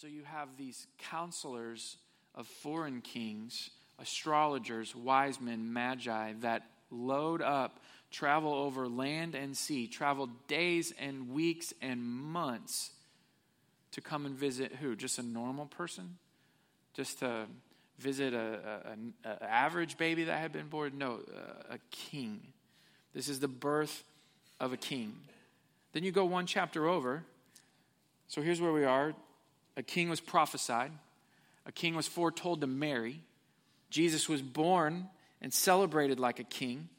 So you have these counselors of foreign kings, astrologers, wise men, magi that load up, travel over land and sea, travel days and weeks and months to come and visit who? Just a normal person? Just to visit an average baby that had been born? No, a, a king. This is the birth of a king. Then you go one chapter over. So here's where we are. A king was prophesied, a king was foretold to Mary. Jesus was born and celebrated like a king.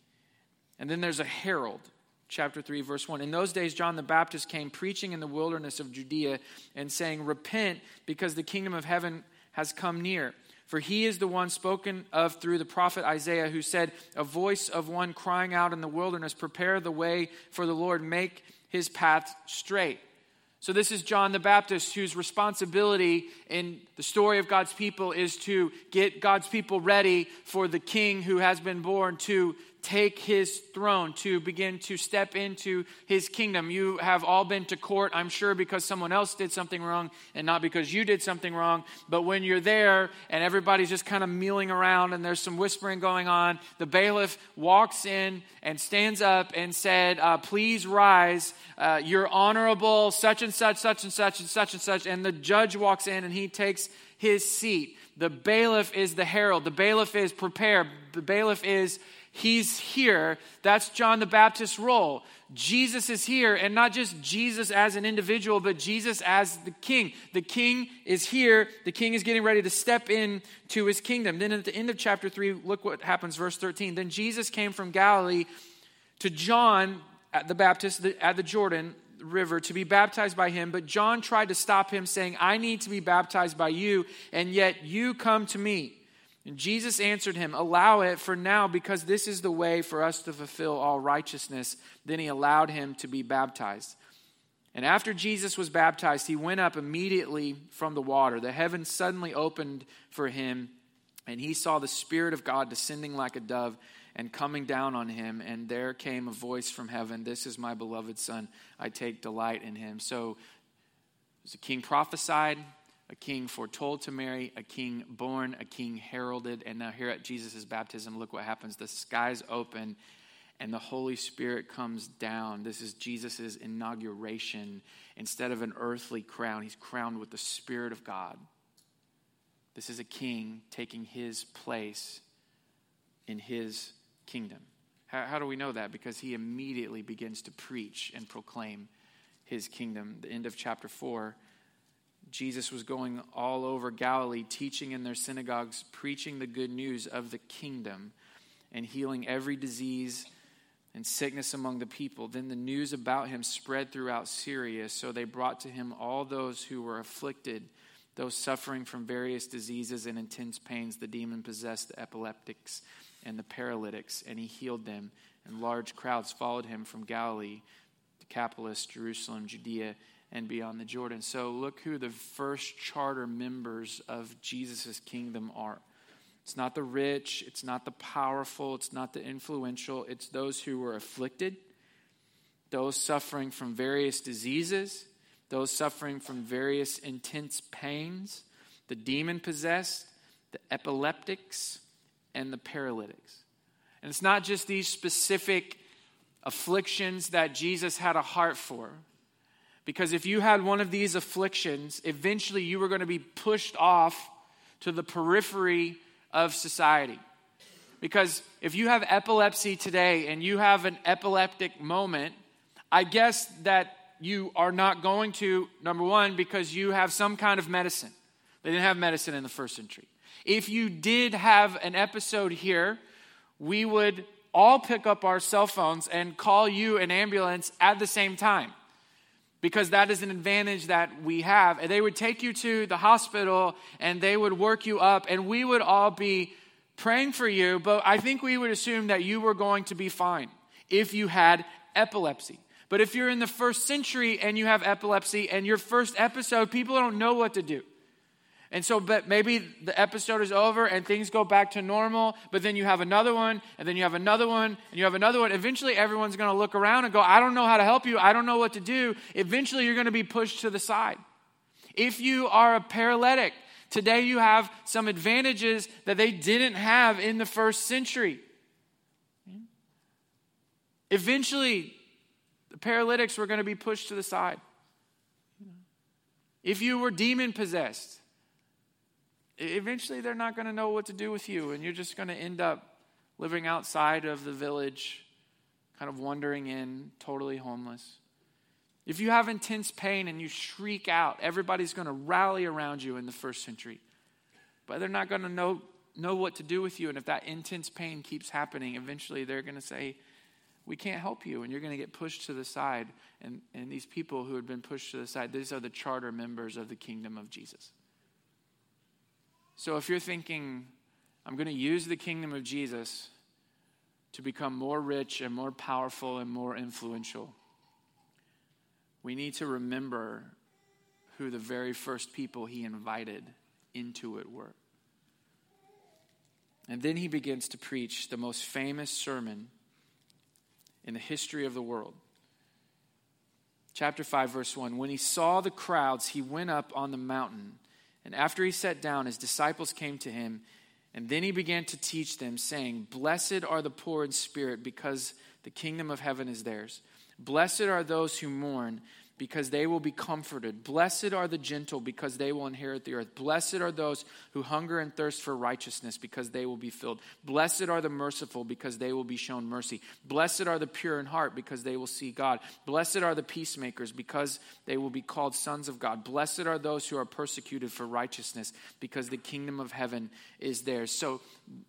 And then there's a herald, chapter 3, verse 1. In those days, John the Baptist came preaching in the wilderness of Judea and saying, Repent, because the kingdom of heaven has come near. For he is the one spoken of through the prophet Isaiah, who said, A voice of one crying out in the wilderness, Prepare the way for the Lord, make his path straight. So, this is John the Baptist, whose responsibility in the story of God's people is to get God's people ready for the king who has been born to take his throne, to begin to step into his kingdom. You have all been to court, I'm sure, because someone else did something wrong and not because you did something wrong. But when you're there and everybody's just kind of mealing around and there's some whispering going on, the bailiff walks in and stands up and said, uh, Please rise. Uh, you're honorable, such and such, such and such, and such and such. And the judge walks in and he takes his seat. The bailiff is the herald. The bailiff is prepare. The bailiff is He's here. That's John the Baptist's role. Jesus is here, and not just Jesus as an individual, but Jesus as the king. The king is here. The king is getting ready to step in to his kingdom. Then at the end of chapter 3, look what happens, verse 13. Then Jesus came from Galilee to John at the Baptist at the Jordan River to be baptized by him, but John tried to stop him, saying, I need to be baptized by you, and yet you come to me. And Jesus answered him, Allow it for now, because this is the way for us to fulfill all righteousness. Then he allowed him to be baptized. And after Jesus was baptized, he went up immediately from the water. The heavens suddenly opened for him, and he saw the Spirit of God descending like a dove and coming down on him. And there came a voice from heaven This is my beloved Son. I take delight in him. So, the king prophesied, a king foretold to Mary, a king born, a king heralded, and now here at Jesus' baptism, look what happens. The skies open and the Holy Spirit comes down. This is Jesus' inauguration. Instead of an earthly crown, he's crowned with the Spirit of God. This is a king taking his place in his kingdom. How, how do we know that? Because he immediately begins to preach and proclaim his kingdom. The end of chapter 4 Jesus was going all over Galilee, teaching in their synagogues, preaching the good news of the kingdom, and healing every disease and sickness among the people. Then the news about him spread throughout Syria, so they brought to him all those who were afflicted, those suffering from various diseases and intense pains, the demon possessed, the epileptics, and the paralytics, and he healed them. And large crowds followed him from Galilee, Decapolis, Jerusalem, Judea and beyond the Jordan. So look who the first charter members of Jesus' kingdom are. It's not the rich, it's not the powerful, it's not the influential, it's those who were afflicted, those suffering from various diseases, those suffering from various intense pains, the demon possessed, the epileptics, and the paralytics. And it's not just these specific afflictions that Jesus had a heart for. Because if you had one of these afflictions, eventually you were going to be pushed off to the periphery of society. Because if you have epilepsy today and you have an epileptic moment, I guess that you are not going to, number one, because you have some kind of medicine. They didn't have medicine in the first century. If you did have an episode here, we would all pick up our cell phones and call you an ambulance at the same time because that is an advantage that we have. And they would take you to the hospital and they would work you up, and we would all be praying for you, but I think we would assume that you were going to be fine if you had epilepsy. But if you're in the first century and you have epilepsy and your first episode, people don't know what to do. And so, but maybe the episode is over and things go back to normal, but then you have another one, and then you have another one, and you have another one. Eventually, everyone's going to look around and go, I don't know how to help you. I don't know what to do. Eventually, you're going to be pushed to the side. If you are a paralytic, today you have some advantages that they didn't have in the first century. Eventually, the paralytics were going to be pushed to the side. If you were demon possessed, eventually they're not going to know what to do with you, and you're just going to end up living outside of the village, kind of wandering in, totally homeless. If you have intense pain and you shriek out, everybody's going to rally around you in the first century. But they're not going to know, know what to do with you. And if that intense pain keeps happening, eventually they're going to say, We can't help you. And you're going to get pushed to the side. And, and these people who had been pushed to the side, these are the charter members of the kingdom of Jesus. So if you're thinking, I'm going to use the kingdom of Jesus to become more rich and more powerful and more influential, we need to remember who the very first people he invited into it were. And then he begins to preach the most famous sermon in the history of the world. Chapter 5, verse 1 When he saw the crowds, he went up on the mountain. And after he sat down, his disciples came to him. And then he began to teach them, saying, Blessed are the poor in spirit, because the kingdom of heaven is theirs. Blessed are those who mourn because they will be comforted. Blessed are the gentle, because they will inherit the earth. Blessed are those who hunger and thirst for righteousness, because they will be filled. Blessed are the merciful, because they will be shown mercy. Blessed are the pure in heart, because they will see God. Blessed are the peacemakers, because they will be called sons of God. Blessed are those who are persecuted for righteousness, because the kingdom of heaven is theirs. So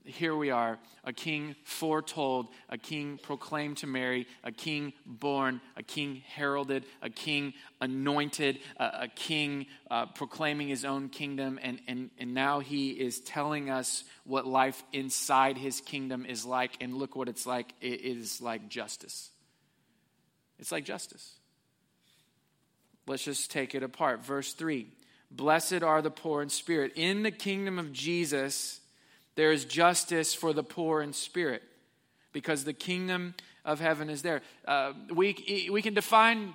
here we are, a king foretold, a king proclaimed to Mary, a king born, a king heralded, a king anointed, a, king uh, proclaiming his own kingdom. And, and, and now he is telling us what life inside his kingdom is like. And look what it's like it is like justice. It's like justice. Let's just take it apart. Verse 3 Blessed are the poor in spirit. In the kingdom of Jesus, there is justice for the poor in spirit because the kingdom of heaven is there. Uh, we, we can define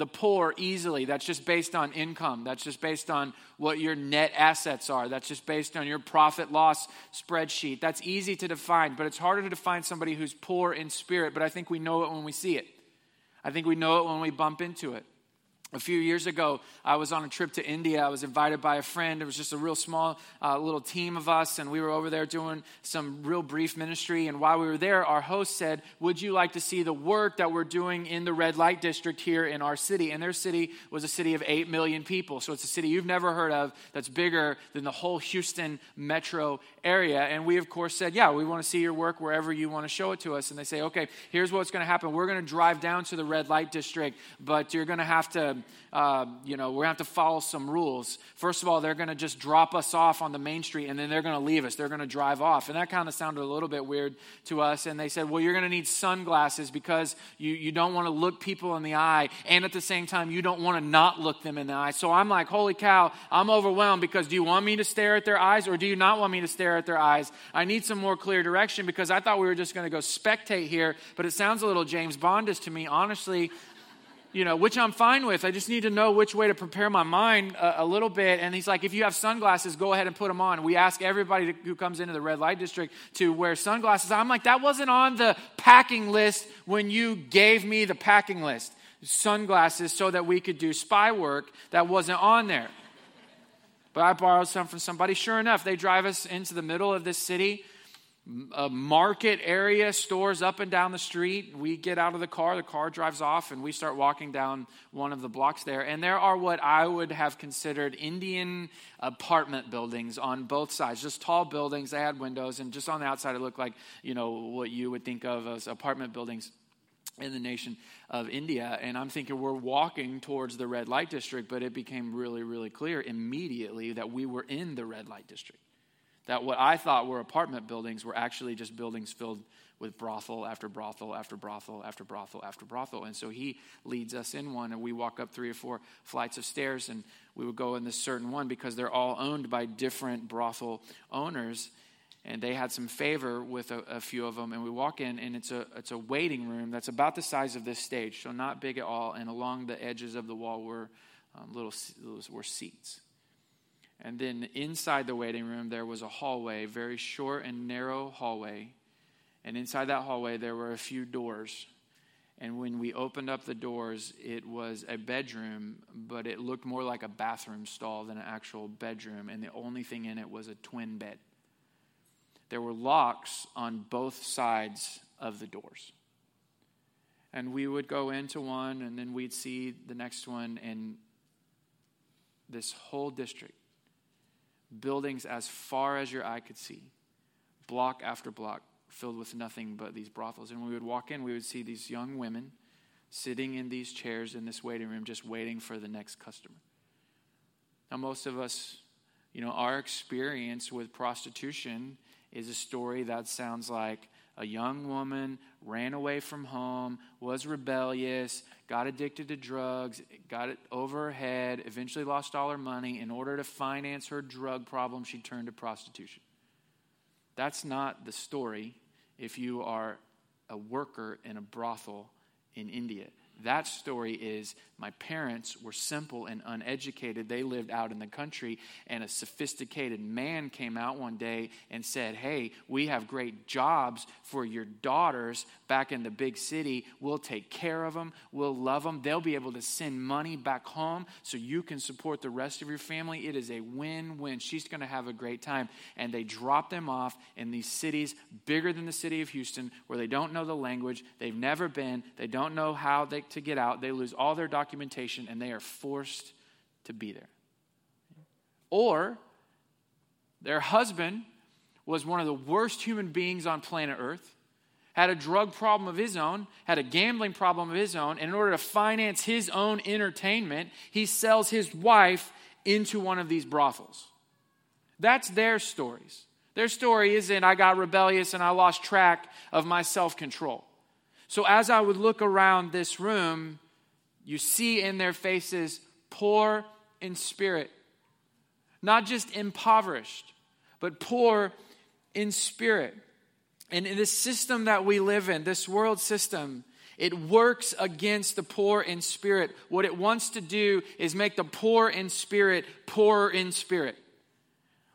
the poor easily. That's just based on income. That's just based on what your net assets are. That's just based on your profit loss spreadsheet. That's easy to define, but it's harder to define somebody who's poor in spirit. But I think we know it when we see it. I think we know it when we bump into it. A few years ago, I was on a trip to India. I was invited by a friend. It was just a real small uh, little team of us, and we were over there doing some real brief ministry. And while we were there, our host said, Would you like to see the work that we're doing in the red light district here in our city? And their city was a city of 8 million people. So it's a city you've never heard of that's bigger than the whole Houston metro area. And we, of course, said, Yeah, we want to see your work wherever you want to show it to us. And they say, Okay, here's what's going to happen. We're going to drive down to the red light district, but you're going to have to uh, you know, we're going to have to follow some rules. First of all, they're going to just drop us off on the main street and then they're going to leave us. They're going to drive off. And that kind of sounded a little bit weird to us. And they said, well, you're going to need sunglasses because you, you don't want to look people in the eye. And at the same time, you don't want to not look them in the eye. So I'm like, holy cow, I'm overwhelmed because do you want me to stare at their eyes or do you not want me to stare at their eyes? I need some more clear direction because I thought we were just going to go spectate here, but it sounds a little James Bondish to me. Honestly, you know, which I'm fine with. I just need to know which way to prepare my mind a, a, little bit. And he's like, if you have sunglasses, go ahead and put them on. We ask everybody who comes into the red light district to wear sunglasses. I'm like, that wasn't on the packing list when you gave me the packing list. Sunglasses so that we could do spy work that wasn't on there. But I borrowed some from somebody. Sure enough, they drive us into the middle of this city a market area, stores up and down the street. We get out of the car, the car drives off, and we start walking down one of the blocks there. And there are what I would have considered Indian apartment buildings on both sides, just tall buildings. They had windows, and just on the outside, it looked like, you know, what you would think of as apartment buildings in the nation of India. And I'm thinking we're walking towards the red light district, but it became really, really clear immediately that we were in the red light district that what I thought were apartment buildings were actually just buildings filled with brothel after brothel after brothel after brothel after brothel. And so he leads us in one, and we walk up three or four flights of stairs, and we would go in this certain one because they're all owned by different brothel owners. And they had some favor with a, a few of them, and we walk in, and it's a it's a waiting room that's about the size of this stage, so not big at all. And along the edges of the wall were um, little those were seats. And then inside the waiting room, there was a hallway, very short and narrow hallway. And inside that hallway, there were a few doors. And when we opened up the doors, it was a bedroom, but it looked more like a bathroom stall than an actual bedroom. And the only thing in it was a twin bed. There were locks on both sides of the doors. And we would go into one, and then we'd see the next one, and this whole district, buildings as far as your eye could see, block after block, filled with nothing but these brothels. And when we would walk in, we would see these young women sitting in these chairs in this waiting room, just waiting for the next customer. Now, most of us, you know, our experience with prostitution is a story that sounds like a young woman ran away from home, was rebellious, got addicted to drugs, got it over her head, eventually lost all her money. In order to finance her drug problem, she turned to prostitution. That's not the story if you are a worker in a brothel in India. That story is my parents were simple and uneducated. They lived out in the country, and a sophisticated man came out one day and said, Hey, we have great jobs for your daughters back in the big city. We'll take care of them, we'll love them. They'll be able to send money back home so you can support the rest of your family. It is a win win. She's going to have a great time. And they drop them off in these cities bigger than the city of Houston where they don't know the language, they've never been, they don't know how they, to get out, they lose all their documentation and they are forced to be there. Or their husband was one of the worst human beings on planet Earth, had a drug problem of his own, had a gambling problem of his own, and in order to finance his own entertainment, he sells his wife into one of these brothels. That's their stories. Their story isn't, I got rebellious and I lost track of my self control. So as I would look around this room, you see in their faces poor in spirit, not just impoverished, but poor in spirit. And in this system that we live in, this world system, it works against the poor in spirit. What it wants to do is make the poor in spirit poorer in spirit.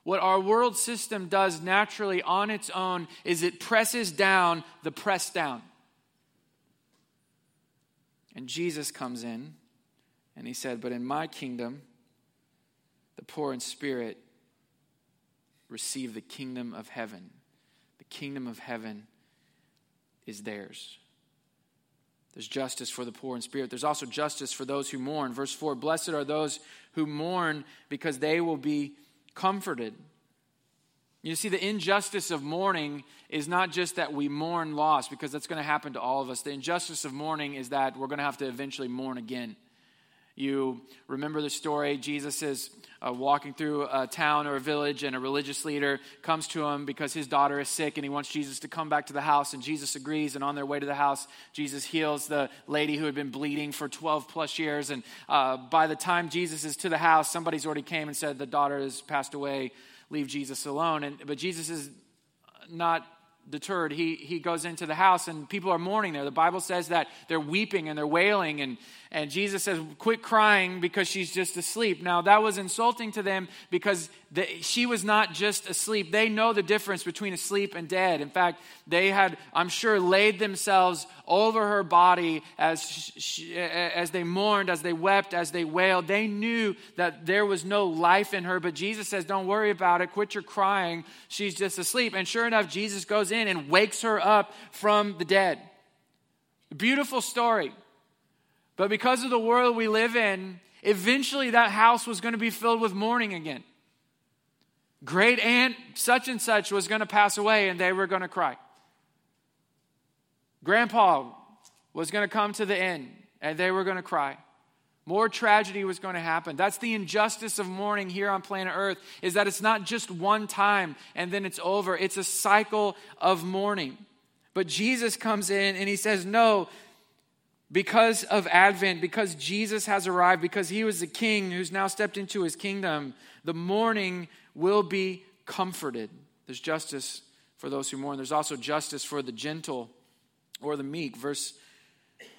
What our world system does naturally on its own is it presses down the pressed down. And Jesus comes in and he said, But in my kingdom, the poor in spirit receive the kingdom of heaven. The kingdom of heaven is theirs. There's justice for the poor in spirit. There's also justice for those who mourn. Verse 4 Blessed are those who mourn because they will be comforted. You see, the injustice of mourning is not just that we mourn loss, because that's going to happen to all of us. The injustice of mourning is that we're going to have to eventually mourn again. You remember the story Jesus is uh, walking through a town or a village, and a religious leader comes to him because his daughter is sick and he wants Jesus to come back to the house. And Jesus agrees. And on their way to the house, Jesus heals the lady who had been bleeding for 12 plus years. And uh, by the time Jesus is to the house, somebody's already came and said, The daughter has passed away leave Jesus alone. And, but Jesus is not deterred. He, he goes into the house and people are mourning there. The Bible says that they're weeping and they're wailing. And, and Jesus says, Quit crying because she's just asleep. Now, that was insulting to them because she was not just asleep. They know the difference between asleep and dead. In fact, they had, I'm sure, laid themselves over her body as, she, as they mourned, as they wept, as they wailed. They knew that there was no life in her. But Jesus says, Don't worry about it. Quit your crying. She's just asleep. And sure enough, Jesus goes in and wakes her up from the dead. Beautiful story. But because of the world we live in, eventually that house was going to be filled with mourning again. Great aunt such and such was going to pass away and they were going to cry. Grandpa was going to come to the end and they were going to cry. More tragedy was going to happen. That's the injustice of mourning here on planet Earth is that it's not just one time and then it's over. It's a cycle of mourning. But Jesus comes in and he says, "No, because of Advent, because Jesus has arrived, because he was the king who's now stepped into his kingdom, the mourning will be comforted. There's justice for those who mourn. There's also justice for the gentle or the meek. Verse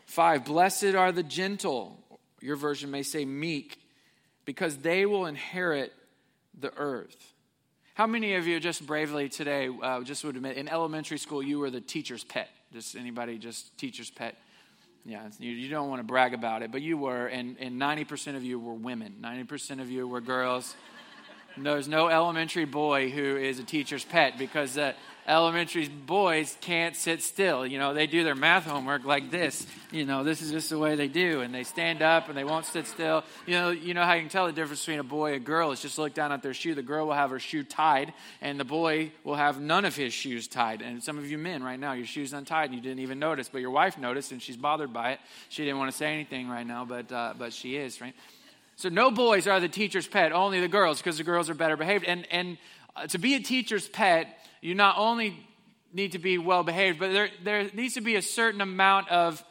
5 Blessed are the gentle. Your version may say meek, because they will inherit the earth. How many of you just bravely today uh, just would admit in elementary school you were the teacher's pet? Just anybody, just teacher's pet? Yeah, you, you don't want to brag about it, but you were, and, and 90% of you were women. 90% of you were girls. There's no elementary boy who is a teacher's pet because uh, elementary boys can't sit still. You know, they do their math homework like this. You know, this is just the way they do, and they stand up and they won't sit still. You know, you know how you can tell the difference between a boy and a girl is just look down at their shoe. The girl will have her shoe tied, and the boy will have none of his shoes tied. And some of you men right now, your shoes untied, and you didn't even notice, but your wife noticed, and she's bothered by it. She didn't want to say anything right now, but uh, but she is right. So no boys are the teacher's pet, only the girls, because the girls are better behaved. And and uh, to be a teacher's pet you not only need to be well behaved, but there, there needs to be a certain amount of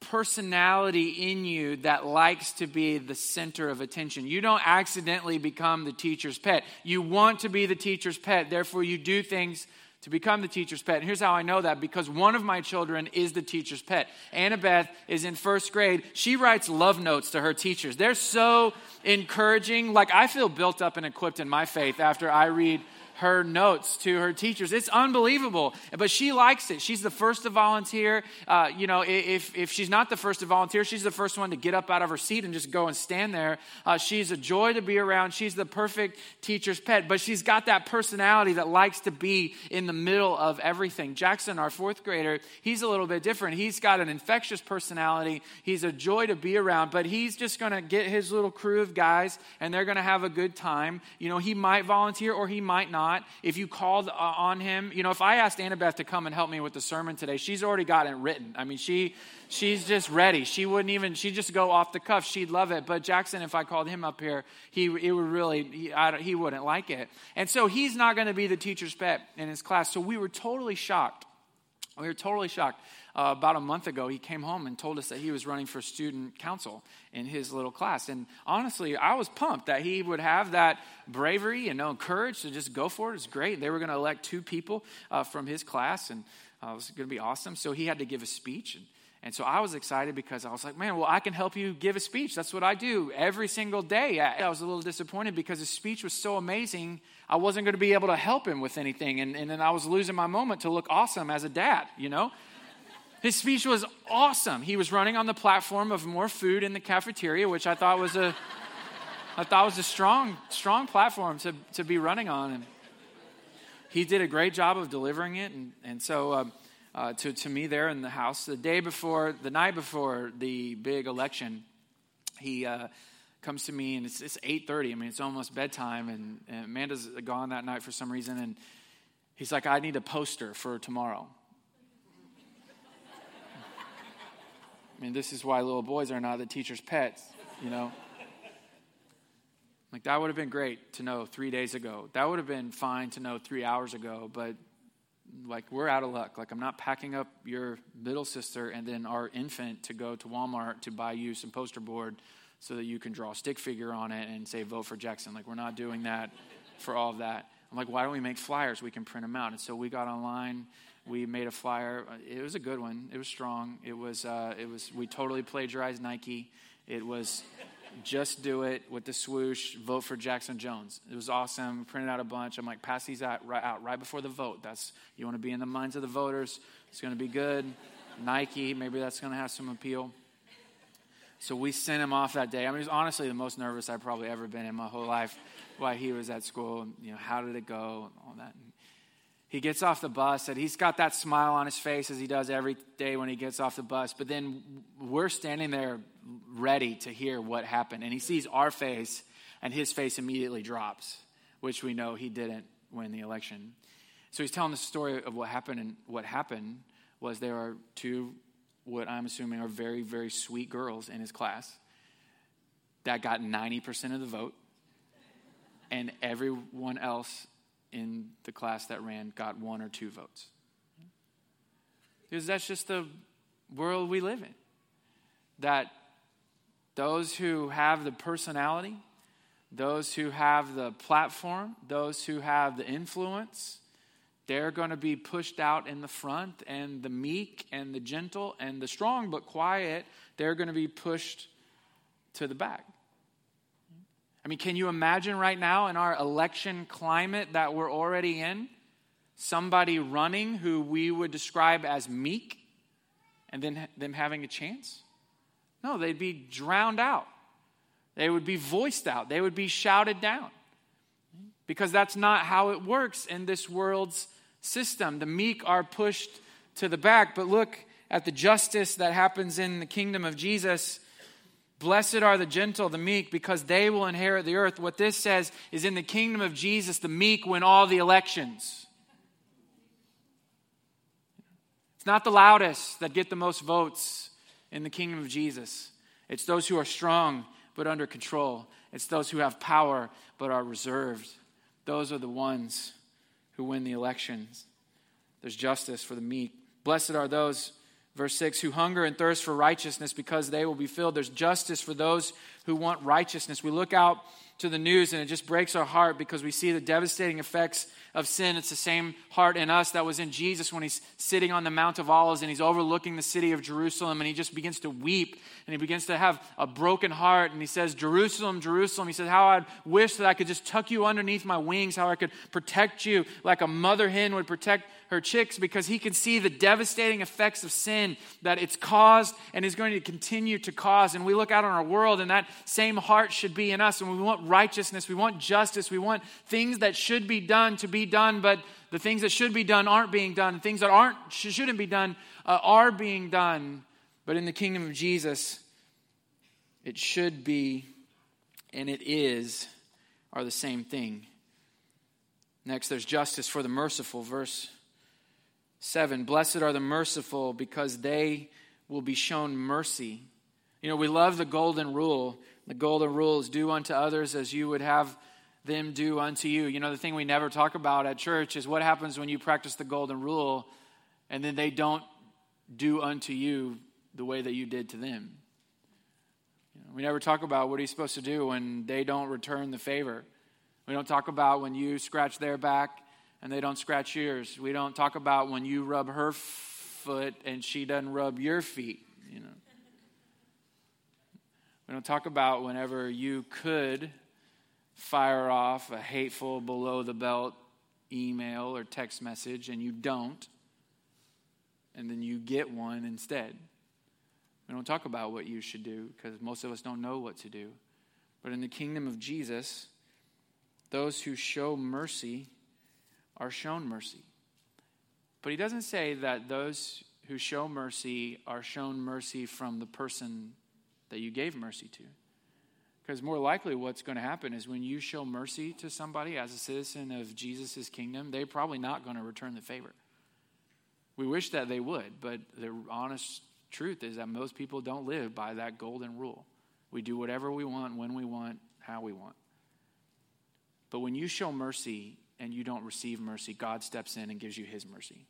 personality in you that likes to be the center of attention. You don't accidentally become the teacher's pet. You want to be the teacher's pet, therefore, you do things to become the teacher's pet. And here's how I know that because one of my children is the teacher's pet. Annabeth is in first grade. She writes love notes to her teachers. They're so encouraging. Like, I feel built up and equipped in my faith after I read her notes to her teachers. It's unbelievable, but she likes it. She's the first to volunteer. Uh, you know, if, if she's not the first to volunteer, she's the first one to get up out of her seat and just go and stand there. Uh, she's a joy to be around. She's the perfect teacher's pet, but she's got that personality that likes to be in the middle of everything. Jackson, our fourth grader, he's a little bit different. He's got an infectious personality. He's a joy to be around, but he's just going to get his little crew of guys and they're going to have a good time. You know, he might volunteer or he might not not, if you called uh, on him, you know, if I asked Annabeth to come and help me with the sermon today, she's already got it written. I mean, she she's just ready. She wouldn't even, she'd just go off the cuff. She'd love it. But Jackson, if I called him up here, he, it would really, he, he wouldn't like it. And so he's not going to be the teacher's pet in his class. So we were totally shocked. We were totally shocked uh, about a month ago, he came home and told us that he was running for student council in his little class. And honestly, I was pumped that he would have that bravery and no courage to just go for it. It's great. They were going to elect two people uh, from his class, and uh, it was going to be awesome. So he had to give a speech. And, and so I was excited because I was like, man, well, I can help you give a speech. That's what I do every single day. I, was a little disappointed because his speech was so amazing. I wasn't going to be able to help him with anything. And, and then I was losing my moment to look awesome as a dad, you know? His speech was awesome. He was running on the platform of more food in the cafeteria, which I thought was a, I thought was a strong, strong platform to, to be running on. And he did a great job of delivering it. And, and so uh, uh, to, to me there in the house, the day before, the night before the big election, he uh, comes to me and it's, it's 8.30. I mean, it's almost bedtime. And, and Amanda's gone that night for some reason. And he's like, I need a poster for tomorrow. I mean, this is why little boys are not the teacher's pets, you know? Like, that would have been great to know three days ago. That would have been fine to know three hours ago, but like, we're out of luck. Like, I'm not packing up your middle sister and then our infant to go to Walmart to buy you some poster board so that you can draw a stick figure on it and say, vote for Jackson. Like, we're not doing that for all of that. I'm like, why don't we make flyers? We can print them out. And so we got online we made a flyer. It was a good one. It was strong. It was. Uh, it was. We totally plagiarized Nike. It was. Just do it with the swoosh. Vote for Jackson Jones. It was awesome. We printed out a bunch. I'm like, pass these out right, out right before the vote. That's you want to be in the minds of the voters. It's going to be good. Nike, maybe that's going to have some appeal. So we sent him off that day. I mean, it was honestly the most nervous I've probably ever been in my whole life while he was at school. You know, how did it go? And all that. He gets off the bus and he's got that smile on his face as he does every day when he gets off the bus. But then we're standing there ready to hear what happened. And he sees our face and his face immediately drops, which we know he didn't win the election. So he's telling the story of what happened. And what happened was there are two, what I'm assuming are very, very sweet girls in his class that got 90% of the vote. And everyone else in the class that ran got one or two votes. Because that's just the world we live in. That those who have the personality, those who have the platform, those who have the influence, they're going to be pushed out in the front, and the meek and the gentle and the strong but quiet, they're going to be pushed to the back. I mean, can you imagine right now in our election climate that we're already in? Somebody running who we would describe as meek and then them having a chance? No, they'd be drowned out. They would be voiced out. They would be shouted down. Because that's not how it works in this world's system. The meek are pushed to the back. But look at the justice that happens in the kingdom of Jesus. Blessed are the gentle, the meek, because they will inherit the earth. What this says is in the kingdom of Jesus, the meek win all the elections. It's not the loudest that get the most votes in the kingdom of Jesus. It's those who are strong but under control. It's those who have power but are reserved. Those are the ones who win the elections. There's justice for the meek. Blessed are those, verse 6, who hunger and thirst for righteousness because they will be filled. There's justice for those who want righteousness. We look out to the news and it just breaks our heart because we see the devastating effects of sin. It's the same heart in us that was in Jesus when he's sitting on the Mount of Olives and he's overlooking the city of Jerusalem and he just begins to weep and he begins to have a broken heart and he says, Jerusalem, Jerusalem. He says, How I wish that I could just tuck you underneath my wings, how I could protect you like a mother hen would protect her chicks because he can see the devastating effects of sin that it's caused and is going to continue to cause. And we look out on our world, and that same heart should be in us. And we want righteousness, we want justice, we want things that should be done to be done, but the things that should be done aren't being done. The Things that aren't shouldn't be done uh, are being done. But in the kingdom of Jesus, it should be and it is are the same thing. Next, there's justice for the merciful. Verse 7 Blessed are the merciful because they will be shown mercy. You know, we love the golden rule. The golden rule is do unto others as you would have them do unto you. You know, the thing we never talk about at church is what happens when you practice the golden rule and then they don't do unto you the way that you did to them. You know, we never talk about what are you supposed to do when they don't return the favor. We don't talk about when you scratch their back and they don't scratch yours. We don't talk about when you rub her foot and she doesn't rub your feet, you know. We don't talk about whenever you could fire off a hateful below the belt email or text message and you don't, and then you get one instead. We don't talk about what you should do because most of us don't know what to do. But in the kingdom of Jesus, those who show mercy are shown mercy. But he doesn't say that those who show mercy are shown mercy from the person that you gave mercy to. Because more likely, what's going to happen is when you show mercy to somebody as a citizen of Jesus' kingdom, they're probably not going to return the favor. We wish that they would, but the honest truth is that most people don't live by that golden rule. We do whatever we want, when we want, how we want. But when you show mercy, and you don't receive mercy, God steps in and gives you his mercy.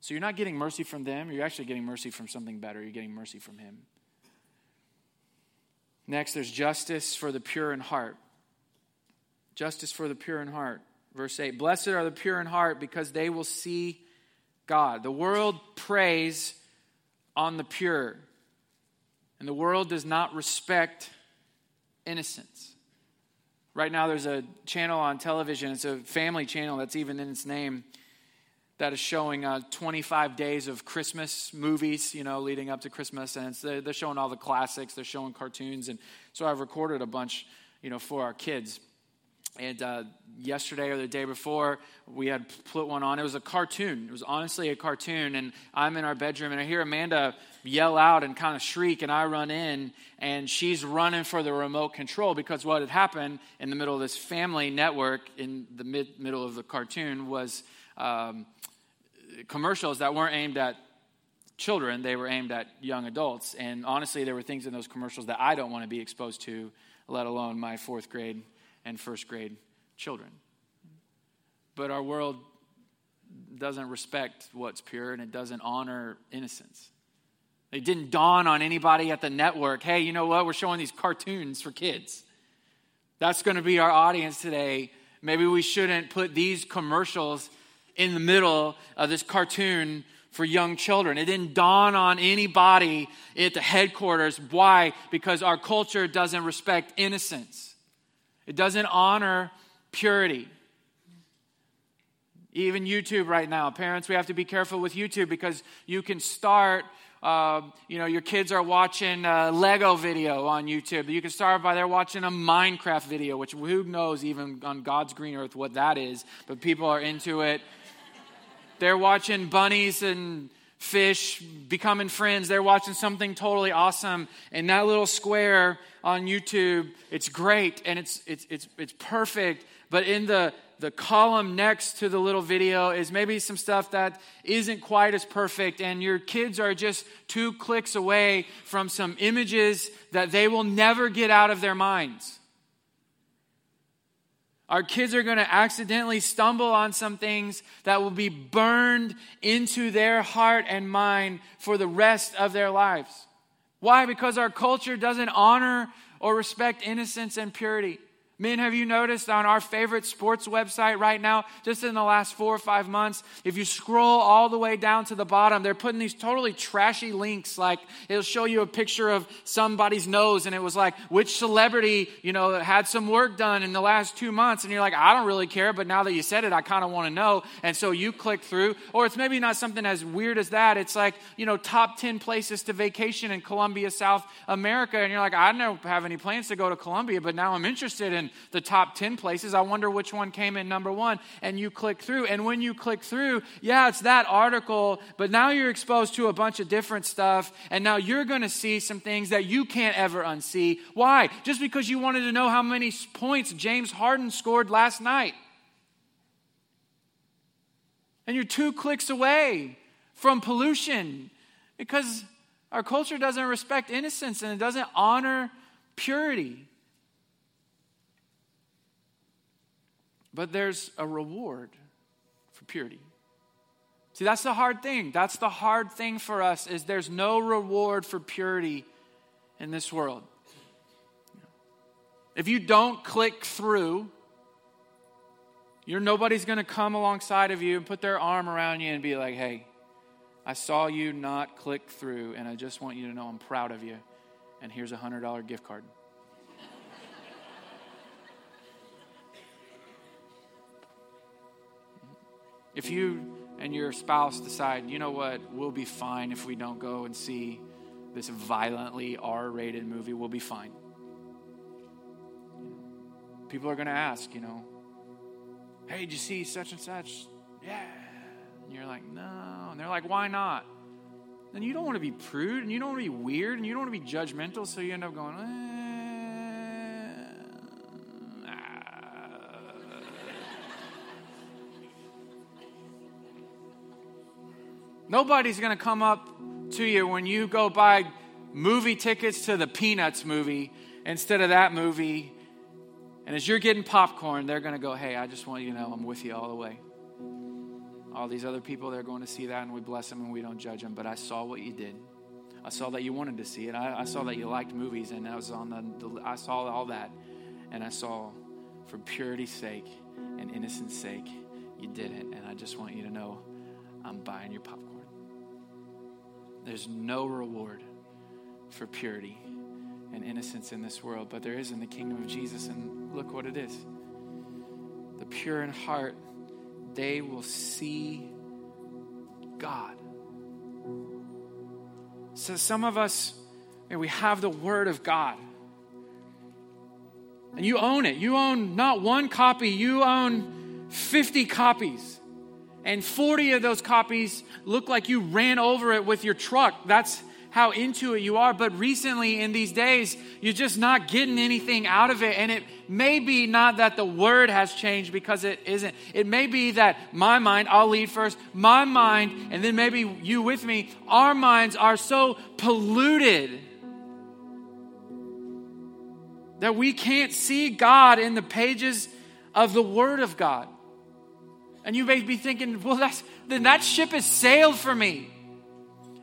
So you're not getting mercy from them, you're actually getting mercy from something better. You're getting mercy from him. Next, there's justice for the pure in heart. Justice for the pure in heart. Verse 8 Blessed are the pure in heart because they will see God. The world preys on the pure, and the world does not respect innocence. Right now, there's a channel on television, it's a family channel that's even in its name, that is showing uh, 25 days of Christmas movies, you know, leading up to Christmas. And they're, showing all the classics, they're showing cartoons. And so I've recorded a bunch, you know, for our kids. And uh, yesterday or the day before, we had put one on. It was a cartoon. It was honestly a cartoon. And I'm in our bedroom, and I hear Amanda yell out and kind of shriek, and I run in, and she's running for the remote control because what had happened in the middle of this family network, in the mid- middle of the cartoon, was um, commercials that weren't aimed at children, they were aimed at young adults. And honestly, there were things in those commercials that I don't want to be exposed to, let alone my fourth grade and first grade children. But our world doesn't respect what's pure and it doesn't honor innocence. It didn't dawn on anybody at the network hey, you know what? We're showing these cartoons for kids. That's going to be our audience today. Maybe we shouldn't put these commercials in the middle of this cartoon for young children. It didn't dawn on anybody at the headquarters. Why? Because our culture doesn't respect innocence, it doesn't honor purity. Even YouTube right now, parents, we have to be careful with YouTube because you can start uh, you know, your kids are watching a Lego video on YouTube. You can start by they're watching a Minecraft video, which who knows even on God's green earth what that is, but people are into it. They're watching bunnies and fish becoming friends. They're watching something totally awesome. And that little square on YouTube, it's great and it's, it's, it's, it's perfect. But in the, the column next to the little video is maybe some stuff that isn't quite as perfect, and your kids are just two clicks away from some images that they will never get out of their minds. Our kids are going to accidentally stumble on some things that will be burned into their heart and mind for the rest of their lives. Why? Because our culture doesn't honor or respect innocence and purity. Men, have you noticed on our favorite sports website right now, just in the last four or five months, if you scroll all the way down to the bottom, they're putting these totally trashy links. Like it'll show you a picture of somebody's nose, and it was like, which celebrity, you know, had some work done in the last two months. And you're like, I don't really care, but now that you said it, I kind of want to know. And so you click through. Or it's maybe not something as weird as that. It's like, you know, top 10 places to vacation in Colombia, South America. And you're like, I don't have any plans to go to Colombia, but now I'm interested in the top 10 places. I wonder which one came in number one. And you click through. And when you click through, yeah, it's that article, but now you're exposed to a bunch of different stuff. And now you're going to see some things that you can't ever unsee. Why? Just because you wanted to know how many points James Harden scored last night. And you're two clicks away from pollution because our culture doesn't respect innocence and it doesn't honor purity. But there's a reward for purity. See, that's the hard thing. That's the hard thing for us is there's no reward for purity in this world. If you don't click through, you're nobody's going to come alongside of you and put their arm around you and be like, "Hey, I saw you not click through and I just want you to know I'm proud of you and here's a $100 gift card." If you and your spouse decide, you know what, we'll be fine if we don't go and see this violently R rated movie, we'll be fine. People are going to ask, you know, hey, did you see such and such? Yeah. And you're like, no. And they're like, why not? Then you don't want to be prude and you don't want to be weird and you don't want to be judgmental, so you end up going, eh Nobody's going to come up to you when you go buy movie tickets to the Peanuts movie instead of that movie. And as you're getting popcorn, they're going to go, Hey, I just want you to know I'm with you all the way. All these other people, they're going to see that, and we bless them and we don't judge them. But I saw what you did. I saw that you wanted to see it. I, I saw that you liked movies, and I was on the, I saw all that. And I saw for purity's sake and innocence sake, you did it. And I just want you to know I'm buying your popcorn. There's no reward for purity and innocence in this world, but there is in the kingdom of Jesus, and look what it is. The pure in heart, they will see God. So some of us, we have the Word of God. And you own it. You own not one copy, you own 50 copies and 40 of those copies look like you ran over it with your truck. That's how into it you are. But recently, in these days, you're just not getting anything out of it. And it may be not that the word has changed because it isn't. It may be that my mind, I'll lead first, my mind, and then maybe you with me, our minds are so polluted that we can't see God in the pages of the Word of God. And you may be thinking, well, that's, then that ship has sailed for me.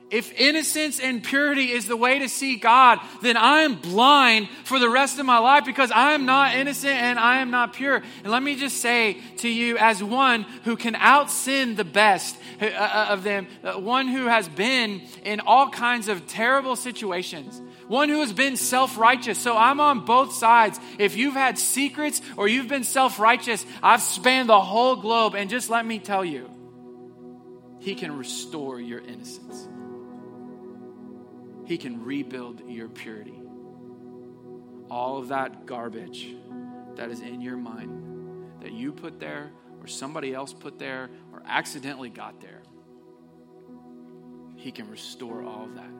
If innocence and purity is the way to see God, then I am blind for the rest of my life because I am not innocent and I am not pure. And let me just say to you, as one who can out sin the best uh, uh, of them, uh, one who has been in all kinds of terrible situations, one who has been self righteous. So I'm on both sides. If you've had secrets or you've been self righteous, I've spanned the whole globe. And just let me tell you, He can restore your innocence. He can rebuild your purity. All of that garbage that is in your mind that you put there, or somebody else put there, or accidentally got there, He can restore all of that.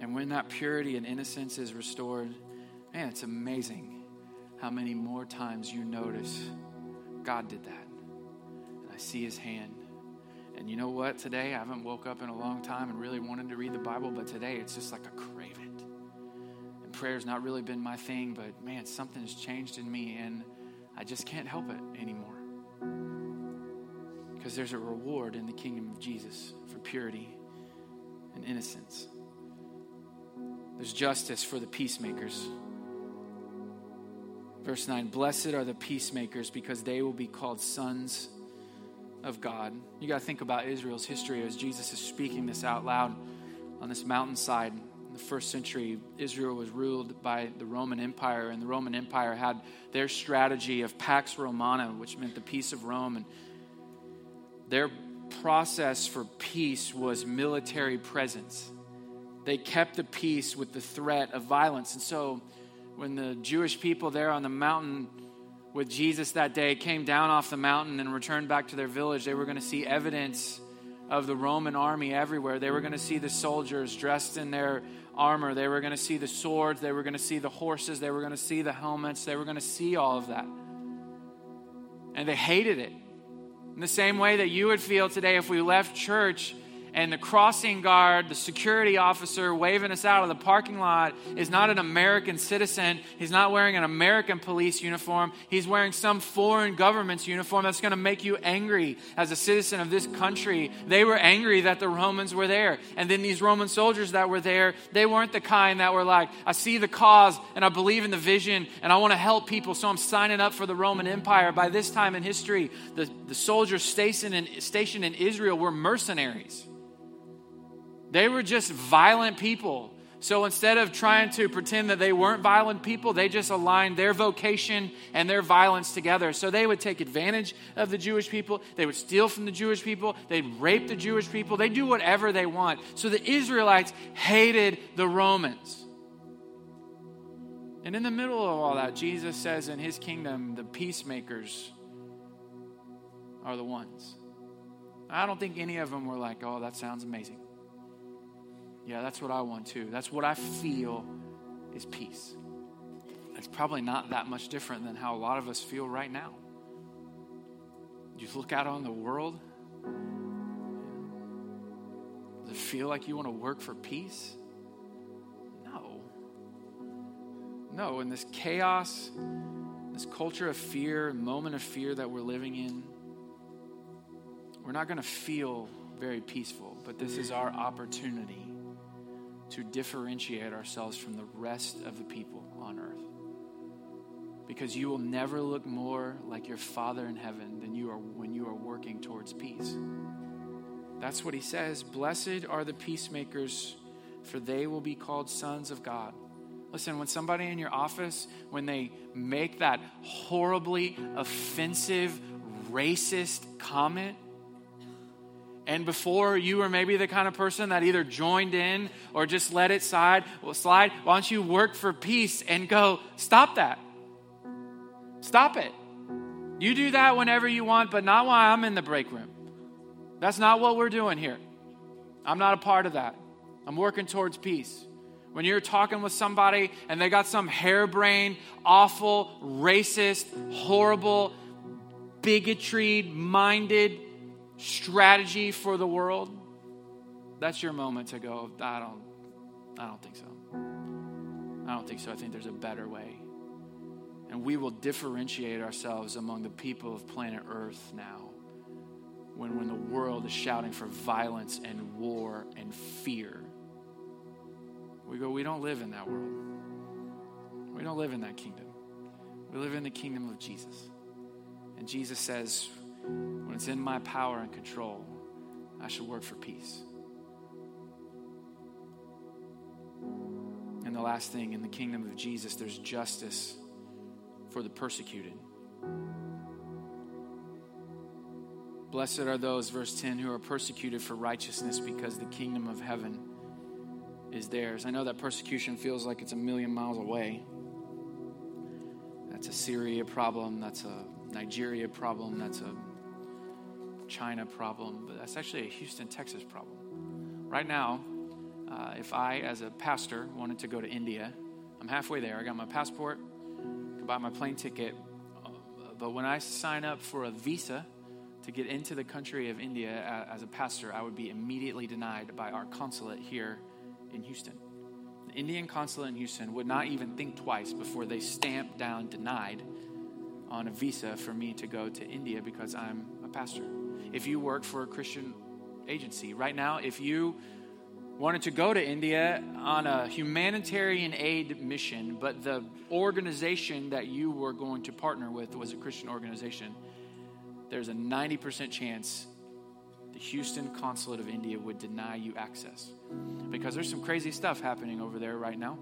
And when that purity and innocence is restored, man, it's amazing how many more times you notice God did that. And I see His hand and you know what? Today, I haven't woke up in a long time and really wanted to read the Bible, but today it's just like I crave it. And prayer's not really been my thing, but man, something has changed in me, and I just can't help it anymore. Because there's a reward in the kingdom of Jesus for purity and innocence. There's justice for the peacemakers. Verse 9 Blessed are the peacemakers because they will be called sons of God. You got to think about Israel's history as Jesus is speaking this out loud on this mountainside. In the first century, Israel was ruled by the Roman Empire, and the Roman Empire had their strategy of Pax Romana, which meant the peace of Rome. And their process for peace was military presence. They kept the peace with the threat of violence. And so, when the Jewish people there on the mountain with Jesus that day came down off the mountain and returned back to their village, they were going to see evidence of the Roman army everywhere. They were going to see the soldiers dressed in their armor. They were going to see the swords. They were going to see the horses. They were going to see the helmets. They were going to see all of that. And they hated it. In the same way that you would feel today if we left church and the crossing guard, the security officer waving us out of the parking lot is not an American citizen. He's not wearing an American police uniform. He's wearing some foreign government's uniform that's going to make you angry as a citizen of this country. They were angry that the Romans were there. And then these Roman soldiers that were there, they weren't the kind that were like, I see the cause and I believe in the vision and I want to help people, so I'm signing up for the Roman Empire. By this time in history, the, the soldiers stationed in, stationed in Israel were mercenaries. They were just violent people. So instead of trying to pretend that they weren't violent people, they just aligned their vocation and their violence together. So they would take advantage of the Jewish people, they would steal from the Jewish people, they'd rape the Jewish people, they do whatever they want. So the Israelites hated the Romans. And in the middle of all that, Jesus says in his kingdom, the peacemakers are the ones. I don't think any of them were like, oh, that sounds amazing. Yeah, that's what I want too. That's what I feel is peace. It's probably not that much different than how a lot of us feel right now. You look out on the world, does it feel like you want to work for peace? No. No, in this chaos, this culture of fear, moment of fear that we're living in, we're not going to feel very peaceful, but this is our opportunity to differentiate ourselves from the rest of the people on earth. Because you will never look more like your Father in heaven than you are when you are working towards peace. That's what he says. Blessed are the peacemakers, for they will be called sons of God. Listen, when somebody in your office, when they make that horribly offensive, racist comment, and before you were maybe the kind of person that either joined in or just let it slide, slide, why don't you work for peace and go, stop that? Stop it. You do that whenever you want, but not while I'm in the break room. That's not what we're doing here. I'm not a part of that. I'm working towards peace. When you're talking with somebody and they got some harebrained, awful, racist, horrible, bigotry minded strategy for the world, that's your moment to go, I don't, I don't think so. I don't think so. I think there's a better way. And we will differentiate ourselves among the people of planet Earth now when, when the world is shouting for violence and war and fear. We go, we don't live in that world. We don't live in that kingdom. We live in the kingdom of Jesus. And Jesus says, when it's in my power and control, I should work for peace. And the last thing, in the kingdom of Jesus, there's justice for the persecuted. Blessed are those, verse 10, who are persecuted for righteousness because the kingdom of heaven is theirs. I know that persecution feels like it's a million miles away. That's a Syria problem, that's a Nigeria problem, that's a China problem, but that's actually a Houston, Texas problem. Right now, uh, if I, as a pastor, wanted to go to India, I'm halfway there. I got my passport, can buy my plane ticket, uh, but when I sign up for a visa, to get into the country of India as a pastor, I would be immediately denied by our consulate here in Houston. The Indian consulate in Houston would not even think twice before they stamped down denied on a visa for me to go to India because I'm a pastor. If you work for a Christian agency, right now, if you wanted to go to India on a humanitarian aid mission, but the organization that you were going to partner with was a Christian organization, there's a 90% chance the Houston consulate of India would deny you access. Because there's some crazy stuff happening over there right now.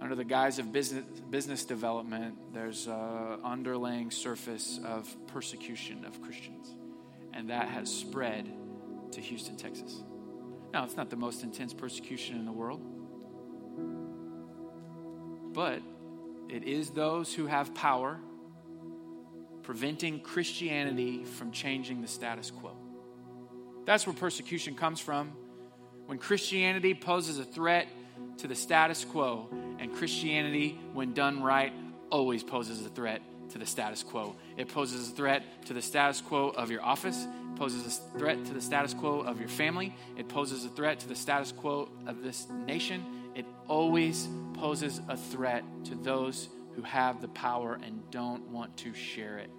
Under the guise of business, business development, there's an underlying surface of persecution of Christians. And that has spread to Houston, Texas. Now, it's not the most intense persecution in the world, but it is those who have power preventing Christianity from changing the status quo. That's where persecution comes from. When Christianity poses a threat to the status quo, and Christianity, when done right, always poses a threat to the status quo. It poses a threat to the status quo of your office, it poses a threat to the status quo of your family, it poses a threat to the status quo of this nation. It always poses a threat to those who have the power and don't want to share it.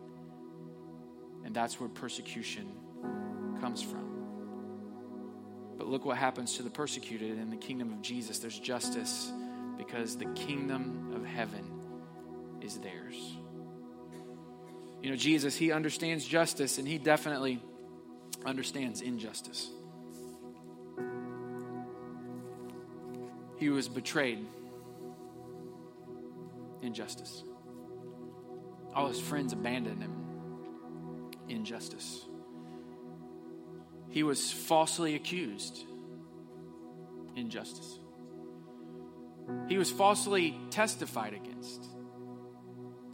And that's where persecution comes from. But look what happens to the persecuted in the kingdom of Jesus. There's justice because the kingdom of heaven is theirs. You know, Jesus, he understands justice and he definitely understands injustice. He was betrayed. Injustice. All his friends abandoned him injustice. He was falsely accused. Injustice. He was falsely testified against.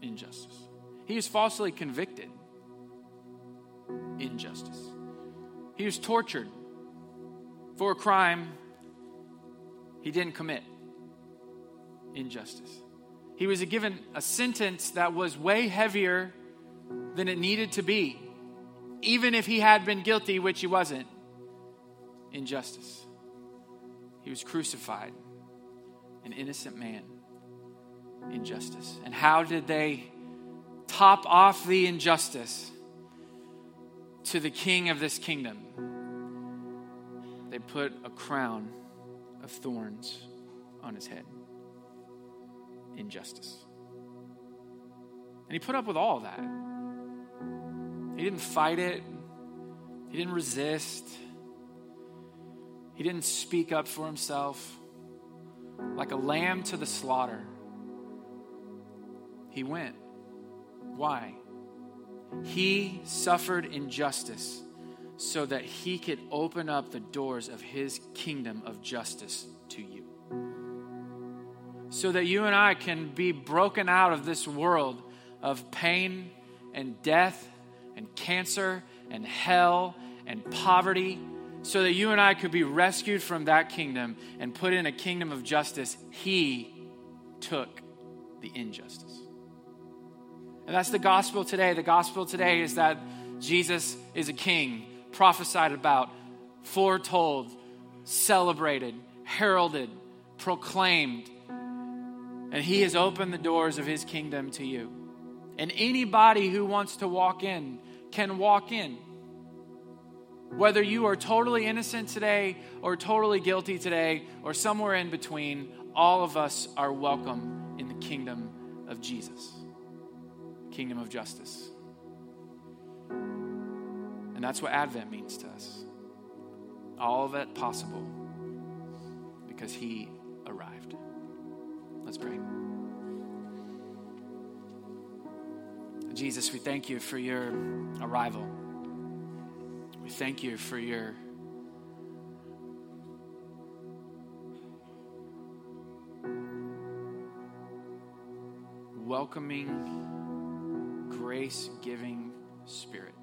Injustice. He was falsely convicted. Injustice. He was tortured for a crime he didn't commit. Injustice. He was given a sentence that was way heavier than it needed to be even if he had been guilty, which he wasn't, injustice. He was crucified, an innocent man, injustice. And how did they top off the injustice to the king of this kingdom? They put a crown of thorns on his head. Injustice. And he put up with all that. He didn't fight it, he didn't resist, he didn't speak up for himself. Like a lamb to the slaughter, he went. Why? He suffered injustice so that he could open up the doors of his kingdom of justice to you. So that you and I can be broken out of this world of pain and death and cancer and hell and poverty so that you and I could be rescued from that kingdom and put in a kingdom of justice. He took the injustice. And that's the gospel today. The gospel today is that Jesus is a king, prophesied about, foretold, celebrated, heralded, proclaimed. And he has opened the doors of his kingdom to you. And anybody who wants to walk in can walk in. Whether you are totally innocent today or totally guilty today or somewhere in between, all of us are welcome in the kingdom of Jesus, kingdom of justice. And that's what Advent means to us. All it possible because he arrived. Let's pray. Jesus, we thank you for your arrival. We thank you for your welcoming, grace giving spirit.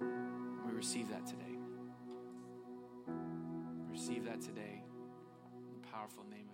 We receive that today. Receive that today in the powerful name.